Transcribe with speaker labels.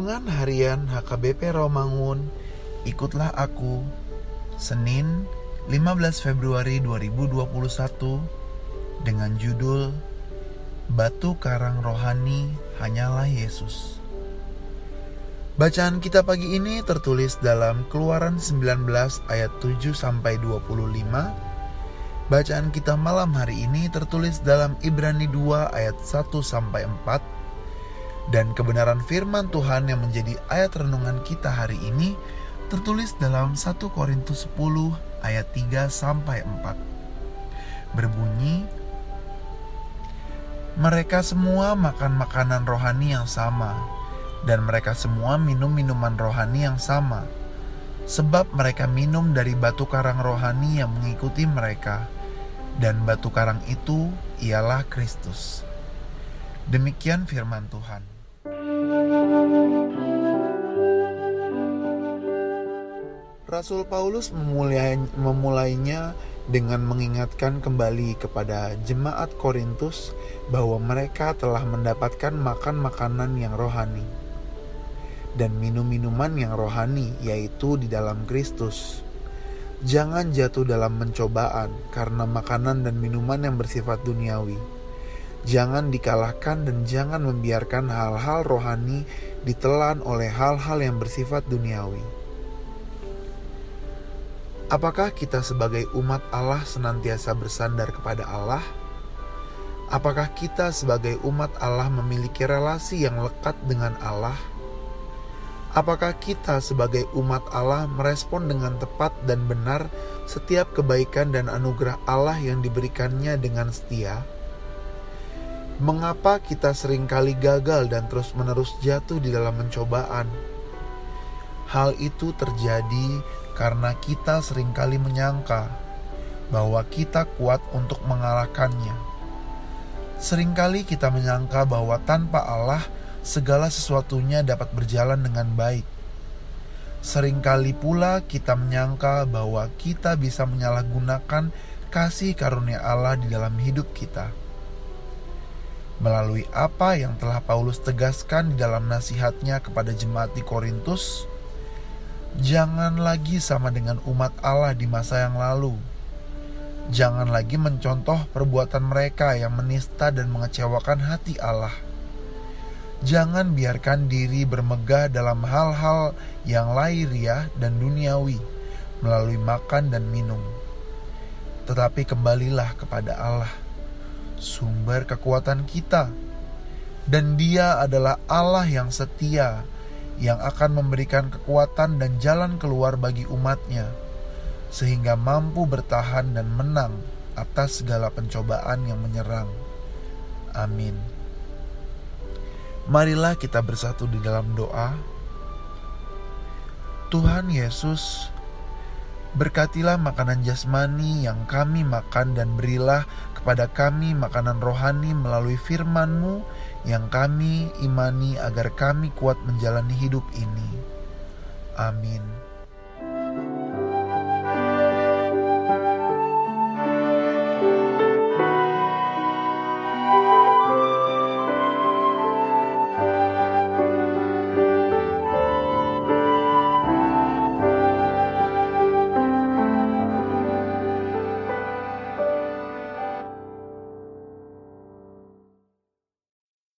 Speaker 1: Renungan Harian HKBP Romangun Ikutlah Aku Senin 15 Februari 2021 Dengan judul Batu Karang Rohani Hanyalah Yesus. Bacaan kita pagi ini tertulis dalam Keluaran 19 ayat 7 sampai 25 Bacaan kita malam hari ini tertulis dalam Ibrani 2 ayat 1 sampai 4 dan kebenaran firman Tuhan yang menjadi ayat renungan kita hari ini tertulis dalam 1 Korintus 10 ayat 3 sampai 4. Berbunyi, mereka semua makan makanan rohani yang sama, dan mereka semua minum minuman rohani yang sama, sebab mereka minum dari batu karang rohani yang mengikuti mereka, dan batu karang itu ialah Kristus. Demikian firman Tuhan. Rasul Paulus memulai, memulainya dengan mengingatkan kembali kepada jemaat Korintus bahwa mereka telah mendapatkan makan makanan yang rohani dan minum minuman yang rohani, yaitu di dalam Kristus. Jangan jatuh dalam pencobaan karena makanan dan minuman yang bersifat duniawi Jangan dikalahkan dan jangan membiarkan hal-hal rohani ditelan oleh hal-hal yang bersifat duniawi. Apakah kita sebagai umat Allah senantiasa bersandar kepada Allah? Apakah kita sebagai umat Allah memiliki relasi yang lekat dengan Allah? Apakah kita sebagai umat Allah merespon dengan tepat dan benar setiap kebaikan dan anugerah Allah yang diberikannya dengan setia? Mengapa kita sering kali gagal dan terus-menerus jatuh di dalam pencobaan? Hal itu terjadi karena kita sering kali menyangka bahwa kita kuat untuk mengalahkannya. Seringkali kita menyangka bahwa tanpa Allah segala sesuatunya dapat berjalan dengan baik. Seringkali pula kita menyangka bahwa kita bisa menyalahgunakan kasih karunia Allah di dalam hidup kita melalui apa yang telah Paulus tegaskan di dalam nasihatnya kepada jemaat di Korintus, jangan lagi sama dengan umat Allah di masa yang lalu. Jangan lagi mencontoh perbuatan mereka yang menista dan mengecewakan hati Allah. Jangan biarkan diri bermegah dalam hal-hal yang lahiriah dan duniawi melalui makan dan minum. Tetapi kembalilah kepada Allah sumber kekuatan kita, dan Dia adalah Allah yang setia, yang akan memberikan kekuatan dan jalan keluar bagi umatnya, sehingga mampu bertahan dan menang atas segala pencobaan yang menyerang. Amin. Marilah kita bersatu di dalam doa. Tuhan Yesus, Berkatilah makanan jasmani yang kami makan dan berilah kepada kami makanan rohani melalui firman-Mu yang kami imani agar kami kuat menjalani hidup ini. Amin.